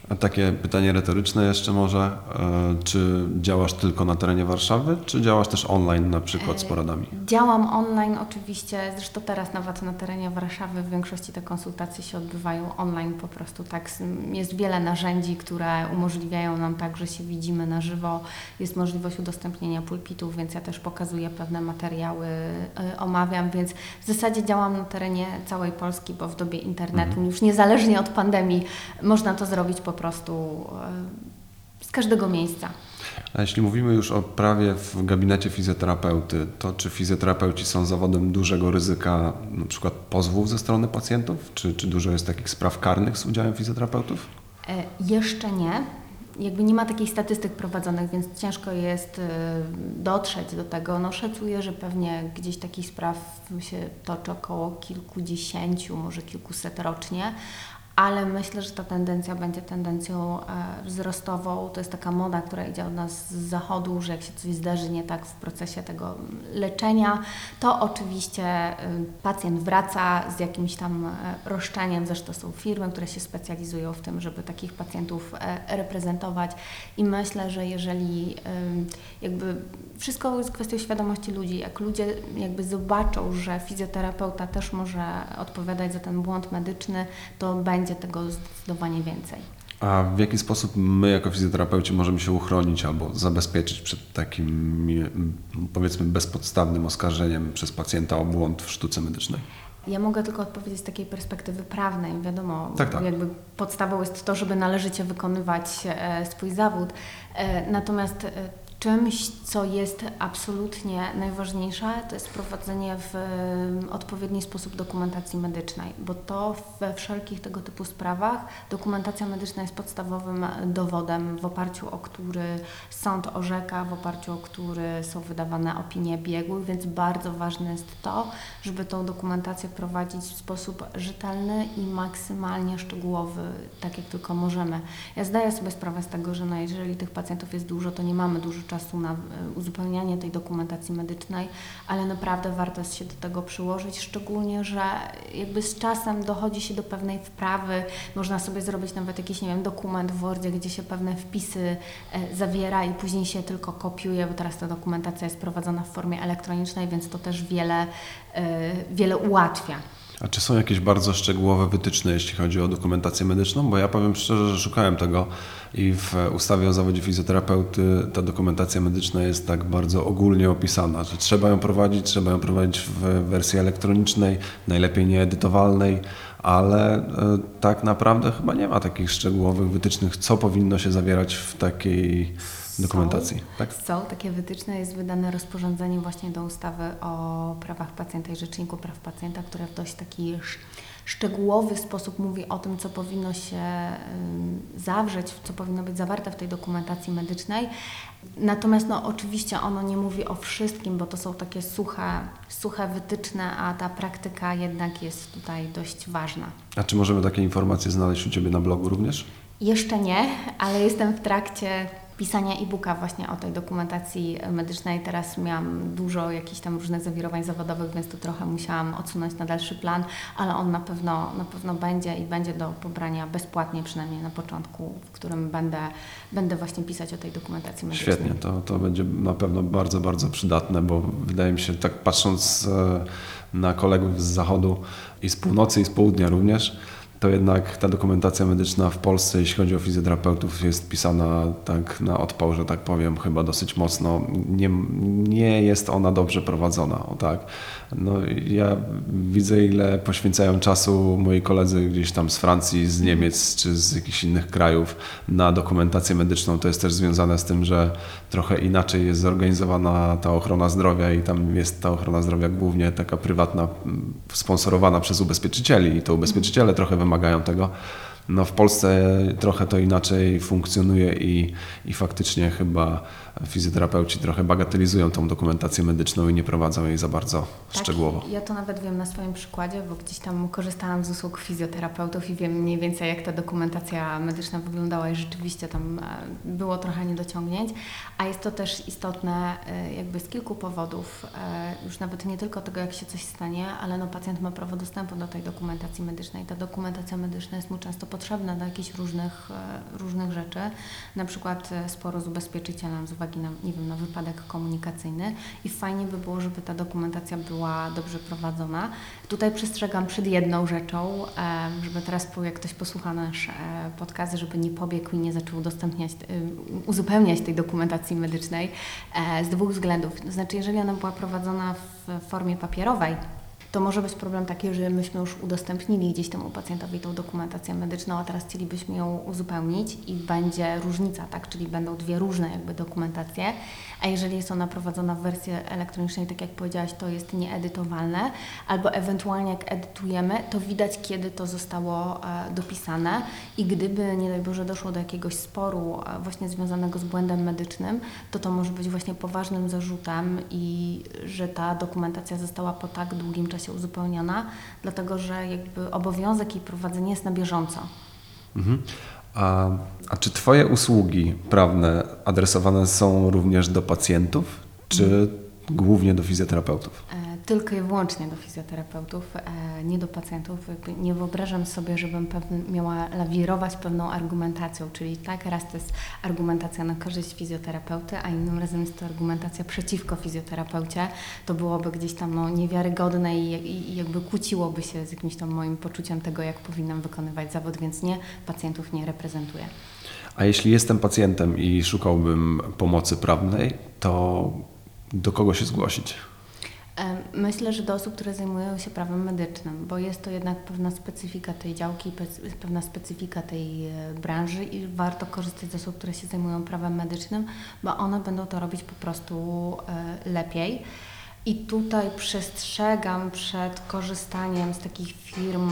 A takie pytanie retoryczne jeszcze może. E, Czy działasz tylko na terenie Warszawy, czy działasz też online na przykład z poradami? Działam online oczywiście, zresztą teraz nawet na terenie Warszawy w większości te konsultacje się odbywają online po prostu tak. Jest wiele narzędzi, które umożliwiają nam tak, że się widzimy na żywo. Jest możliwość udostępnienia pulpitów, więc ja też pokazuję pewne materiały, y, omawiam, więc w zasadzie działam na terenie całej Polski, bo w dobie internetu już niezależnie od pandemii można to zrobić po prostu y, z każdego miejsca. A jeśli mówimy już o prawie w gabinecie fizjoterapeuty, to czy fizjoterapeuci są zawodem dużego ryzyka, na przykład pozwów ze strony pacjentów? Czy, czy dużo jest takich spraw karnych z udziałem fizjoterapeutów? E, Jeszcze nie. Jakby nie ma takich statystyk prowadzonych, więc ciężko jest e, dotrzeć do tego. No szacuję, że pewnie gdzieś takich spraw się toczy około kilkudziesięciu, może kilkuset rocznie, ale myślę, że ta tendencja będzie tendencją e, wzrostową. To jest taka moda, która idzie od nas z zachodu, że jak się coś zdarzy nie tak w procesie tego leczenia, to oczywiście y, pacjent wraca z jakimś tam e, roszczeniem. Zresztą są firmy, które się specjalizują w tym, żeby takich pacjentów e, reprezentować i myślę, że jeżeli jakby wszystko jest kwestią świadomości ludzi, jak ludzie jakby zobaczą, że fizjoterapeuta też może odpowiadać za ten błąd medyczny, to będzie tego zdecydowanie więcej. A w jaki sposób my jako fizjoterapeuci możemy się uchronić albo zabezpieczyć przed takim powiedzmy bezpodstawnym oskarżeniem przez pacjenta o błąd w sztuce medycznej? Ja mogę tylko odpowiedzieć z takiej perspektywy prawnej. Wiadomo, Tak, tak. jakby podstawą jest to, żeby należycie wykonywać e, swój zawód. E, natomiast e, czymś, co jest absolutnie najważniejsze, to jest prowadzenie w odpowiedni sposób dokumentacji medycznej, bo to we wszelkich tego typu sprawach dokumentacja medyczna jest podstawowym dowodem, w oparciu o który sąd orzeka, w oparciu o który są wydawane opinie biegłych, więc bardzo ważne jest to, żeby tą dokumentację prowadzić w sposób rzetelny i maksymalnie szczegółowy, tak jak tylko możemy. Ja zdaję sobie sprawę z tego, że no jeżeli tych pacjentów jest dużo, to nie mamy dużo czasu na e, uzupełnianie tej dokumentacji medycznej, ale naprawdę warto jest się do tego przyłożyć, szczególnie, że jakby z czasem dochodzi się do pewnej wprawy, można sobie zrobić nawet jakiś, nie wiem, dokument w Wordzie, gdzie się pewne wpisy e, zawiera i później się tylko kopiuje, bo teraz ta dokumentacja jest prowadzona w formie elektronicznej, więc to też wiele, e, wiele ułatwia. A czy są jakieś bardzo szczegółowe wytyczne, jeśli chodzi o dokumentację medyczną? Bo ja powiem szczerze, że szukałem tego i w ustawie o zawodzie fizjoterapeuty ta dokumentacja medyczna jest tak bardzo ogólnie opisana, że trzeba ją prowadzić, trzeba ją prowadzić w wersji elektronicznej, najlepiej nieedytowalnej, ale e, tak naprawdę chyba nie ma takich szczegółowych wytycznych, co powinno się zawierać w takiej dokumentacji. Tak? Są takie wytyczne, jest wydane rozporządzenie właśnie do ustawy o prawach pacjenta i rzeczniku praw pacjenta, które w dość taki sz- szczegółowy sposób mówi o tym, co powinno się zawrzeć, co powinno być zawarte w tej dokumentacji medycznej. Natomiast no, oczywiście ono nie mówi o wszystkim, bo to są takie suche, suche wytyczne, a ta praktyka jednak jest tutaj dość ważna. A czy możemy takie informacje znaleźć u Ciebie na blogu również? Jeszcze nie, ale jestem w trakcie pisania e-booka właśnie o tej dokumentacji medycznej. Teraz miałam dużo jakichś tam różnych zawirowań zawodowych, więc to trochę musiałam odsunąć na dalszy plan, ale on na pewno, na pewno będzie i będzie do pobrania bezpłatnie, przynajmniej na początku, w którym będę, będę właśnie pisać o tej dokumentacji medycznej. Świetnie, to, to będzie na pewno bardzo, bardzo przydatne, bo wydaje mi się, tak patrząc e, na kolegów z zachodu i z północy i z południa również, to jednak ta dokumentacja medyczna w Polsce, jeśli chodzi o fizjoterapeutów, jest pisana tak na odpał, że tak powiem, chyba dosyć mocno. Nie, nie jest ona dobrze prowadzona, o tak. No, ja widzę, ile poświęcają czasu moi koledzy gdzieś tam z Francji, z Niemiec czy z jakichś innych krajów na dokumentację medyczną. To jest też związane z tym, że trochę inaczej jest zorganizowana ta ochrona zdrowia i tam jest ta ochrona zdrowia głównie taka prywatna, m, sponsorowana przez ubezpieczycieli i to ubezpieczyciele trochę wymagają tego. No w Polsce trochę to inaczej funkcjonuje i, i faktycznie chyba fizjoterapeuci trochę bagatelizują tą dokumentację medyczną i nie prowadzą jej za bardzo szczegółowo. Tak, ja to nawet wiem na swoim przykładzie, bo gdzieś tam korzystałam z usług fizjoterapeutów i wiem mniej więcej jak ta dokumentacja medyczna wyglądała i rzeczywiście tam e, było trochę niedociągnięć, a jest to też istotne e, jakby z kilku powodów, e, już nawet nie tylko tego jak się coś stanie, ale no pacjent ma prawo dostępu do tej dokumentacji medycznej. Ta dokumentacja medyczna jest mu często potrzebna do jakichś różnych, różnych rzeczy, na przykład sporo z ubezpieczycielem z uwagi na, nie wiem, na wypadek komunikacyjny i fajnie by było, żeby ta dokumentacja była dobrze prowadzona. Tutaj przestrzegam przed jedną rzeczą, żeby teraz, jak ktoś posłucha nasz e, podcast, żeby nie pobiegł i nie zaczął udostępniać, uzupełniać tej dokumentacji medycznej e, z dwóch względów. To znaczy, jeżeli ona była prowadzona w formie papierowej, to może być problem taki, że myśmy już udostępnili gdzieś temu pacjentowi tą dokumentację medyczną, a teraz chcielibyśmy ją uzupełnić i będzie różnica, tak? Czyli będą dwie różne jakby dokumentacje, a jeżeli jest ona prowadzona w wersji elektronicznej, tak jak powiedziałaś, to jest nieedytowalne, albo ewentualnie jak edytujemy, to widać kiedy to zostało e, dopisane i gdyby, nie daj Boże, doszło do jakiegoś sporu e, właśnie związanego z błędem medycznym, to to może być właśnie poważnym zarzutem i że ta dokumentacja została po tak długim czasie uzupełniona, dlatego że jakby obowiązek jej prowadzenia jest na bieżąco. Mhm. A, a czy Twoje usługi prawne adresowane są również do pacjentów, czy głównie do fizjoterapeutów? Tylko i wyłącznie do fizjoterapeutów, e, nie do pacjentów. Nie wyobrażam sobie, żebym miała lawirować pewną argumentacją, czyli tak, raz to jest argumentacja na korzyść fizjoterapeuty, a innym razem jest to argumentacja przeciwko fizjoterapeucie. To byłoby gdzieś tam no, niewiarygodne i, i jakby kłóciłoby się z jakimś tam moim poczuciem tego, jak powinnam wykonywać zawód, więc nie, pacjentów nie reprezentuję. A jeśli jestem pacjentem i szukałbym pomocy prawnej, to do kogo się zgłosić? Myślę, że do osób, które zajmują się prawem medycznym, bo jest to jednak pewna specyfika tej działki, pe- pewna specyfika tej e, branży i warto korzystać z osób, które się zajmują prawem medycznym, bo one będą to robić po prostu e, lepiej. I tutaj przestrzegam przed korzystaniem z takich firm,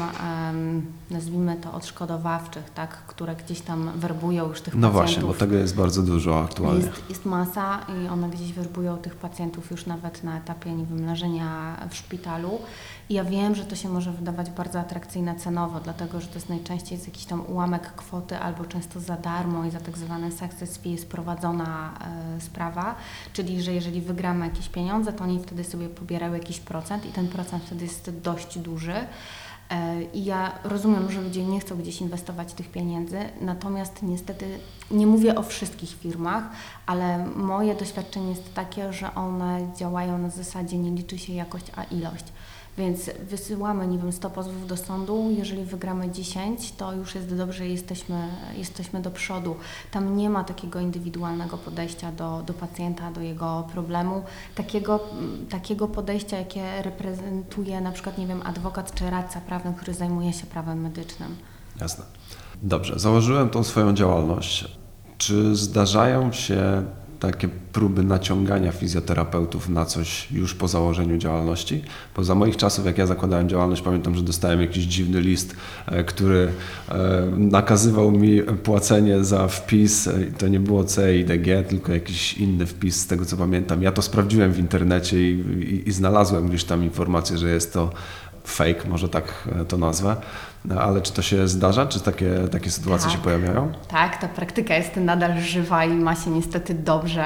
nazwijmy to odszkodowawczych, tak, które gdzieś tam werbują już tych No pacjentów. właśnie, bo tego jest bardzo dużo aktualnie. Jest, jest masa i one gdzieś werbują tych pacjentów już nawet na etapie nie wiem, leżenia w szpitalu. I ja wiem, że to się może wydawać bardzo atrakcyjne cenowo, dlatego że to jest najczęściej jakiś tam ułamek kwoty albo często za darmo i za tak zwane success fee jest prowadzona e, sprawa, czyli że jeżeli wygramy jakieś pieniądze, to oni wtedy sobie pobierają jakiś procent i ten procent wtedy jest dość duży. E, I ja rozumiem, że ludzie nie chcą gdzieś inwestować tych pieniędzy, natomiast niestety nie mówię o wszystkich firmach, ale moje doświadczenie jest takie, że one działają na zasadzie nie liczy się jakość, a ilość. Więc wysyłamy, nie wiem, 100 pozwów do sądu, jeżeli wygramy 10, to już jest dobrze, jesteśmy, jesteśmy do przodu. Tam nie ma takiego indywidualnego podejścia do, do pacjenta, do jego problemu, takiego, takiego podejścia, jakie reprezentuje na przykład, nie wiem, adwokat czy radca prawny, który zajmuje się prawem medycznym. Jasne. Dobrze, założyłem tą swoją działalność. Czy zdarzają się takie próby naciągania fizjoterapeutów na coś już po założeniu działalności? Bo za moich czasów, jak ja zakładałem działalność, pamiętam, że dostałem jakiś dziwny list, e, który e, nakazywał mi płacenie za wpis. e, To nie było CIDG, tylko jakiś inny wpis, z tego co pamiętam. Ja to sprawdziłem w internecie i, i, i znalazłem gdzieś tam informację, że jest to fake, może tak e, to nazwę. No, ale czy to się zdarza? Czy takie, takie sytuacje Tak. się pojawiają? Tak, ta praktyka jest nadal żywa i ma się niestety dobrze,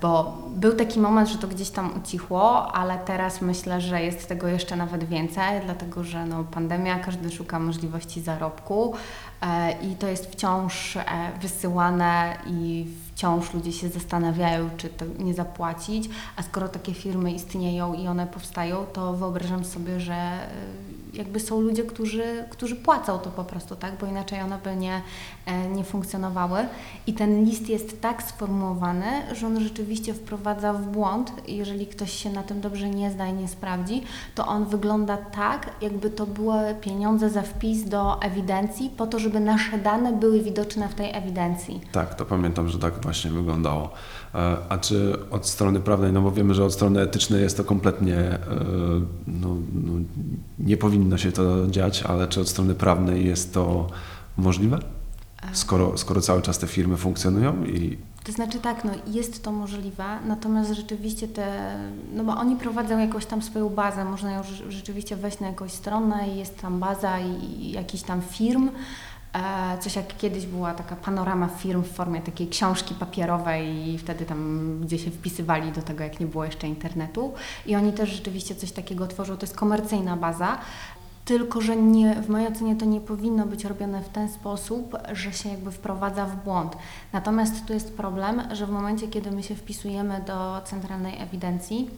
bo był taki moment, że to gdzieś tam ucichło, ale teraz myślę, że jest tego jeszcze nawet więcej, dlatego że no, pandemia, każdy szuka możliwości zarobku e, i to jest wciąż e, wysyłane i wciąż ludzie się zastanawiają, czy to nie zapłacić, a skoro takie firmy istnieją i one powstają, to wyobrażam sobie, że e, jakby są ludzie, którzy, którzy płacą to po prostu, tak, bo inaczej one by nie, e, nie funkcjonowały. I ten list jest tak sformułowany, że on rzeczywiście wprowadza w błąd. Jeżeli ktoś się na tym dobrze nie zna i nie sprawdzi, to on wygląda tak, jakby to były pieniądze za wpis do ewidencji, po to, żeby nasze dane były widoczne w tej ewidencji. Tak, to pamiętam, że tak właśnie wyglądało. E, A czy od strony prawnej, no bo wiemy, że od strony etycznej jest to kompletnie, e, no, no, nie powinno się to dziać, ale czy od strony prawnej jest to możliwe? Skoro, skoro cały czas te firmy funkcjonują i To znaczy tak, no jest to możliwe, natomiast rzeczywiście te, no bo oni prowadzą jakąś tam swoją bazę, można ją rze- rzeczywiście wejść na jakąś stronę i jest tam baza i jakiś tam firm, e, coś jak kiedyś była taka panorama firm w formie takiej książki papierowej i wtedy tam, gdzie się wpisywali do tego, jak nie było jeszcze internetu. I oni też rzeczywiście coś takiego tworzą, to jest komercyjna baza, tylko, że nie, w mojej ocenie to nie powinno być robione w ten sposób, że się jakby wprowadza w błąd. Natomiast tu jest problem, że w momencie, kiedy my się wpisujemy do centralnej ewidencji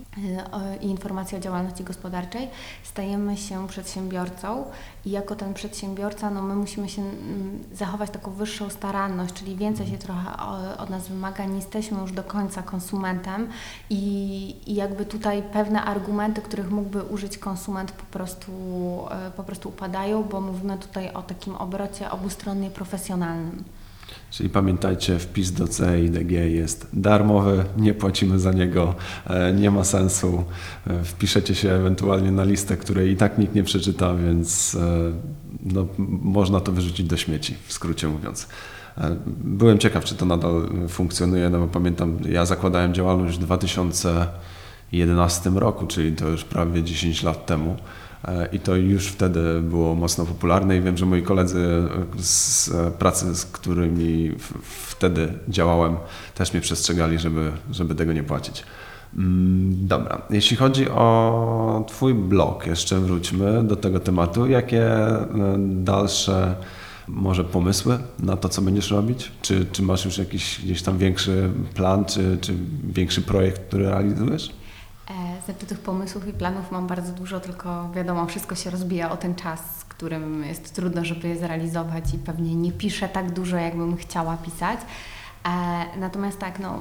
o- i informacji o działalności gospodarczej, stajemy się przedsiębiorcą i jako ten przedsiębiorca, no my musimy się mm, zachować taką wyższą staranność, czyli więcej się trochę od nas wymaga, nie jesteśmy już do końca konsumentem i, i jakby tutaj pewne argumenty, których mógłby użyć konsument po prostu, e, po prostu upadają, bo mówimy tutaj o takim obrocie obustronnie profesjonalnym. Czyli pamiętajcie, wpis do CIDG jest darmowy, nie płacimy za niego, e, nie ma sensu. E, Wpiszecie się ewentualnie na listę, której i tak nikt nie przeczyta, więc e, no, można to wyrzucić do śmieci, w skrócie mówiąc. E, Byłem ciekaw, czy to nadal funkcjonuje, no bo pamiętam, ja zakładałem działalność w 2011 roku, czyli to już prawie 10 lat temu. I to już wtedy było mocno popularne i wiem, że moi koledzy z e, pracy, z którymi wtedy działałem, też mnie przestrzegali, żeby, żeby tego nie płacić. Mm, Dobra, jeśli chodzi o Twój blog, jeszcze wróćmy do tego tematu. Jakie e, dalsze może pomysły na to, co będziesz robić? Czy, czy masz już jakiś gdzieś tam większy plan, czy, czy większy projekt, który realizujesz? Znaczy tych pomysłów i planów mam bardzo dużo, tylko wiadomo, wszystko się rozbija o ten czas, którym jest trudno, żeby je zrealizować i pewnie nie piszę tak dużo, jakbym chciała pisać. E, Natomiast tak, no,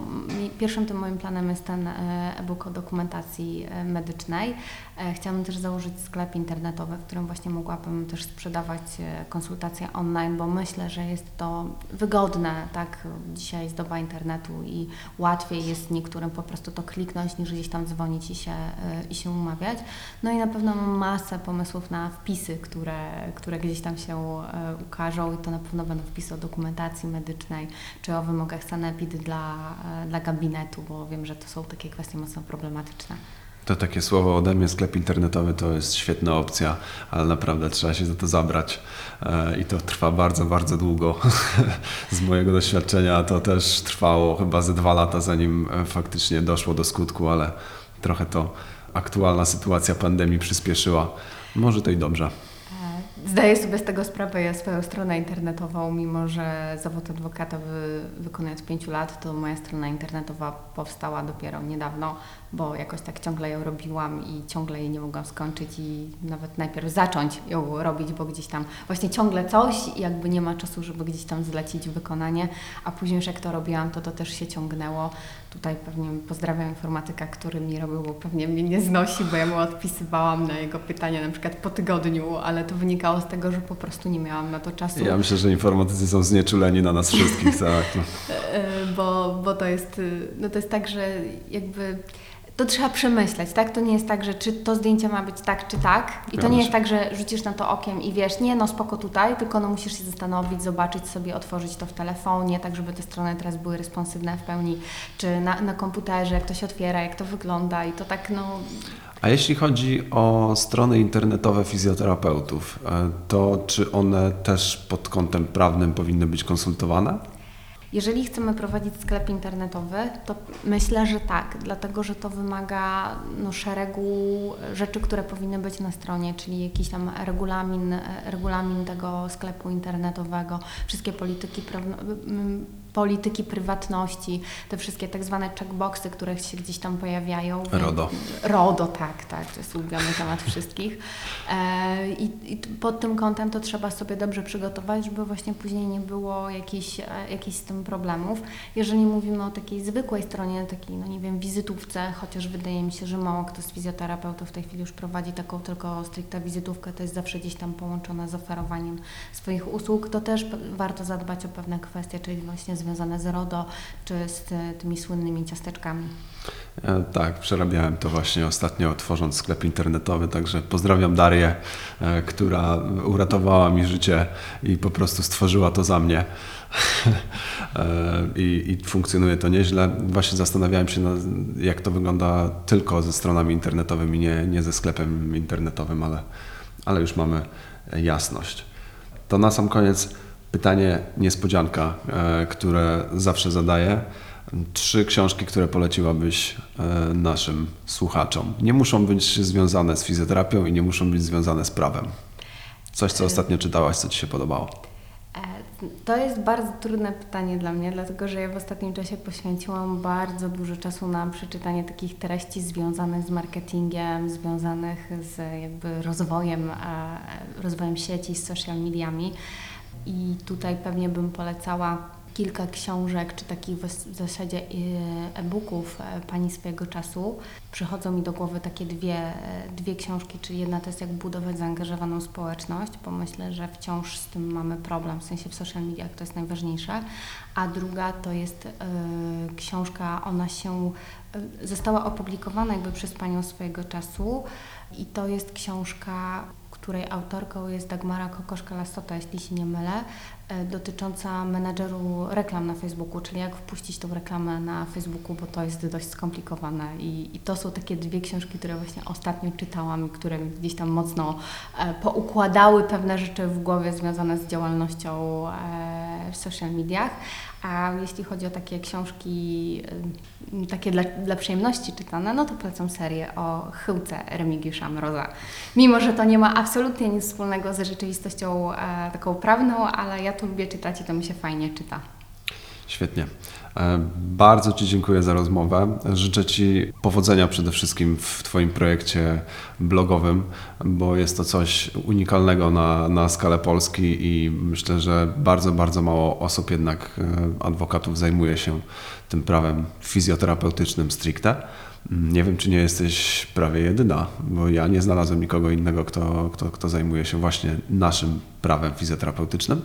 pierwszym tym moim planem jest ten e, e-book o dokumentacji e, medycznej. E, Chciałabym też założyć sklep internetowy, w którym właśnie mogłabym też sprzedawać e, konsultacje online, bo myślę, że jest to wygodne, tak? Dzisiaj jest doba internetu i łatwiej jest niektórym po prostu to kliknąć, niż gdzieś tam dzwonić i się, e, i się umawiać. No i na pewno mam masę pomysłów na wpisy, które, które gdzieś tam się ukażą i to na pewno będą wpisy o dokumentacji medycznej, czy o wymogach sanepid dla, dla gabinetu, bo wiem, że to są takie kwestie mocno problematyczne. To takie słowo ode mnie, sklep internetowy to jest świetna opcja, ale naprawdę trzeba się za to zabrać E, i to trwa bardzo, bardzo długo. <laughs> Z mojego doświadczenia to też trwało chyba ze dwa lata, zanim e, faktycznie doszło do skutku, ale trochę to aktualna sytuacja pandemii przyspieszyła. Może to i dobrze. E, Zdaję sobie z tego sprawę, ja swoją stronę internetową, mimo że zawód adwokata wy, wykonuję od pięciu lat, to moja strona internetowa powstała dopiero niedawno, bo jakoś tak ciągle ją robiłam i ciągle jej nie mogłam skończyć i nawet najpierw zacząć ją robić, bo gdzieś tam właśnie ciągle coś i jakby nie ma czasu, żeby gdzieś tam zlecić wykonanie, a później już jak to robiłam, to to też się ciągnęło. Tutaj pewnie pozdrawiam informatyka, który mi robił, bo pewnie mnie nie znosi, bo ja mu odpisywałam na jego pytania na przykład po tygodniu, ale to wynikało z tego, że po prostu nie miałam na to czasu. Ja myślę, że informatycy są znieczuleni na nas wszystkich. <laughs> Tak. E, bo, bo to jest, y, no to jest tak, że jakby to trzeba przemyśleć, tak? To nie jest tak, że czy to zdjęcie ma być tak, czy tak. I to nie jest tak, że rzucisz na to okiem i wiesz, nie, no spoko tutaj, tylko no musisz się zastanowić, zobaczyć sobie, otworzyć to w telefonie, tak żeby te strony teraz były responsywne w pełni, czy na, na komputerze, jak to się otwiera, jak to wygląda i to tak, no A jeśli chodzi o strony internetowe fizjoterapeutów, e, to czy one też pod kątem prawnym powinny być konsultowane? Jeżeli chcemy prowadzić sklep internetowy, to myślę, że tak, dlatego że to wymaga no, szeregu rzeczy, które powinny być na stronie, czyli jakiś tam regulamin, regulamin tego sklepu internetowego, wszystkie polityki, prawno, m, polityki prywatności, te wszystkie tak zwane checkboxy, które się gdzieś tam pojawiają. RODO. RODO, tak, tak, to jest ulubiony temat wszystkich. E, I, I pod tym kątem to trzeba sobie dobrze przygotować, żeby właśnie później nie było jakichś, e, jakichś z tym problemów. Jeżeli mówimy o takiej zwykłej stronie, takiej, no nie wiem, wizytówce, chociaż wydaje mi się, że mało kto z fizjoterapeutów w tej chwili już prowadzi taką tylko stricte wizytówkę, to jest zawsze gdzieś tam połączone z oferowaniem swoich usług, to też warto zadbać o pewne kwestie, czyli właśnie związane z RODO, czy z ty- tymi słynnymi ciasteczkami. E, Tak, przerabiałem to właśnie ostatnio, tworząc sklep internetowy, także pozdrawiam Darię, e, która uratowała mi życie i po prostu stworzyła to za mnie. <laughs> E, I, I funkcjonuje to nieźle. Właśnie zastanawiałem się, jak to wygląda tylko ze stronami internetowymi, nie, nie ze sklepem internetowym, ale, ale już mamy jasność. To na sam koniec pytanie niespodzianka, e, które zawsze zadaję. Trzy książki, które poleciłabyś e, naszym słuchaczom. Nie muszą być związane z fizjoterapią i nie muszą być związane z prawem. Coś, co ostatnio czytałaś, co Ci się podobało. E, To jest bardzo trudne pytanie dla mnie, dlatego że ja w ostatnim czasie poświęciłam bardzo dużo czasu na przeczytanie takich treści związanych z marketingiem, związanych z jakby rozwojem, e, rozwojem sieci, z social mediami. I tutaj pewnie bym polecała kilka książek, czy takich w zasadzie e, e-booków e, pani swojego czasu. Przychodzą mi do głowy takie dwie, e, dwie książki, czyli jedna to jest jak budować zaangażowaną społeczność, bo myślę, że wciąż z tym mamy problem, w sensie w social mediach to jest najważniejsze, a druga to jest e, książka, ona się została opublikowana jakby przez panią swojego czasu i to jest książka której autorką jest Dagmara Kokoszka-Lasota, jeśli się nie mylę, dotycząca menadżeru reklam na Facebooku, czyli jak wpuścić tą reklamę na Facebooku, bo to jest dość skomplikowane. I, i to są takie dwie książki, które właśnie ostatnio czytałam i które gdzieś tam mocno e, poukładały pewne rzeczy w głowie związane z działalnością e, w social mediach. A jeśli chodzi o takie książki, y, takie dla, dla przyjemności czytane, no to polecam serię o chyłce Remigiusza Mroza. Mimo, że to nie ma absolutnie nic wspólnego z rzeczywistością e, taką prawną, ale ja to lubię czytać i to mi się fajnie czyta. Świetnie. E, Bardzo Ci dziękuję za rozmowę. Życzę Ci powodzenia przede wszystkim w Twoim projekcie blogowym, bo jest to coś unikalnego na, na skalę Polski i myślę, że bardzo, bardzo mało osób jednak e, adwokatów zajmuje się tym prawem fizjoterapeutycznym stricte. Nie wiem, czy nie jesteś prawie jedyna, bo ja nie znalazłem nikogo innego, kto, kto, kto zajmuje się właśnie naszym prawem fizjoterapeutycznym.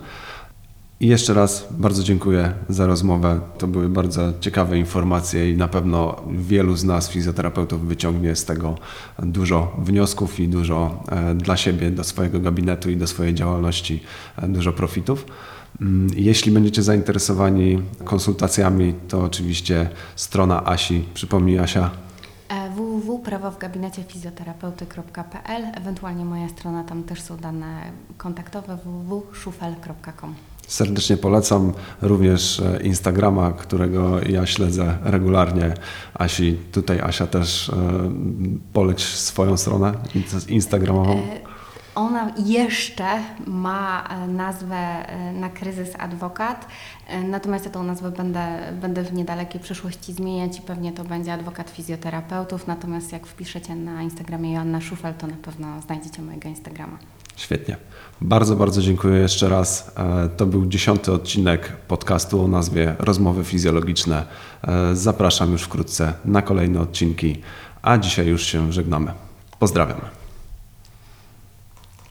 I jeszcze raz bardzo dziękuję za rozmowę. To były bardzo ciekawe informacje i na pewno wielu z nas, fizjoterapeutów, wyciągnie z tego dużo wniosków i dużo e, dla siebie, do swojego gabinetu i do swojej działalności e, dużo profitów. Mm, Jeśli będziecie zainteresowani konsultacjami, to oczywiście strona Asi. Przypomnij Asia. E, www.prawowgabineciefizjoterapeuty.pl Ewentualnie moja strona, tam też są dane kontaktowe www.szufel.com. Serdecznie polecam również e, Instagrama, którego ja śledzę regularnie. Asi, tutaj Asia też e, poleć swoją stronę in- instagramową. Ona jeszcze ma e, nazwę e, na kryzys adwokat, e, natomiast ja tą nazwę będę, będę w niedalekiej przyszłości zmieniać i pewnie to będzie adwokat fizjoterapeutów, natomiast jak wpiszecie na Instagramie Joanna Szufel, to na pewno znajdziecie mojego Instagrama. Świetnie. Bardzo, bardzo dziękuję jeszcze raz. To był dziesiąty odcinek podcastu o nazwie Rozmowy Fizjologiczne. Zapraszam już wkrótce na kolejne odcinki, a dzisiaj już się żegnamy. Pozdrawiam.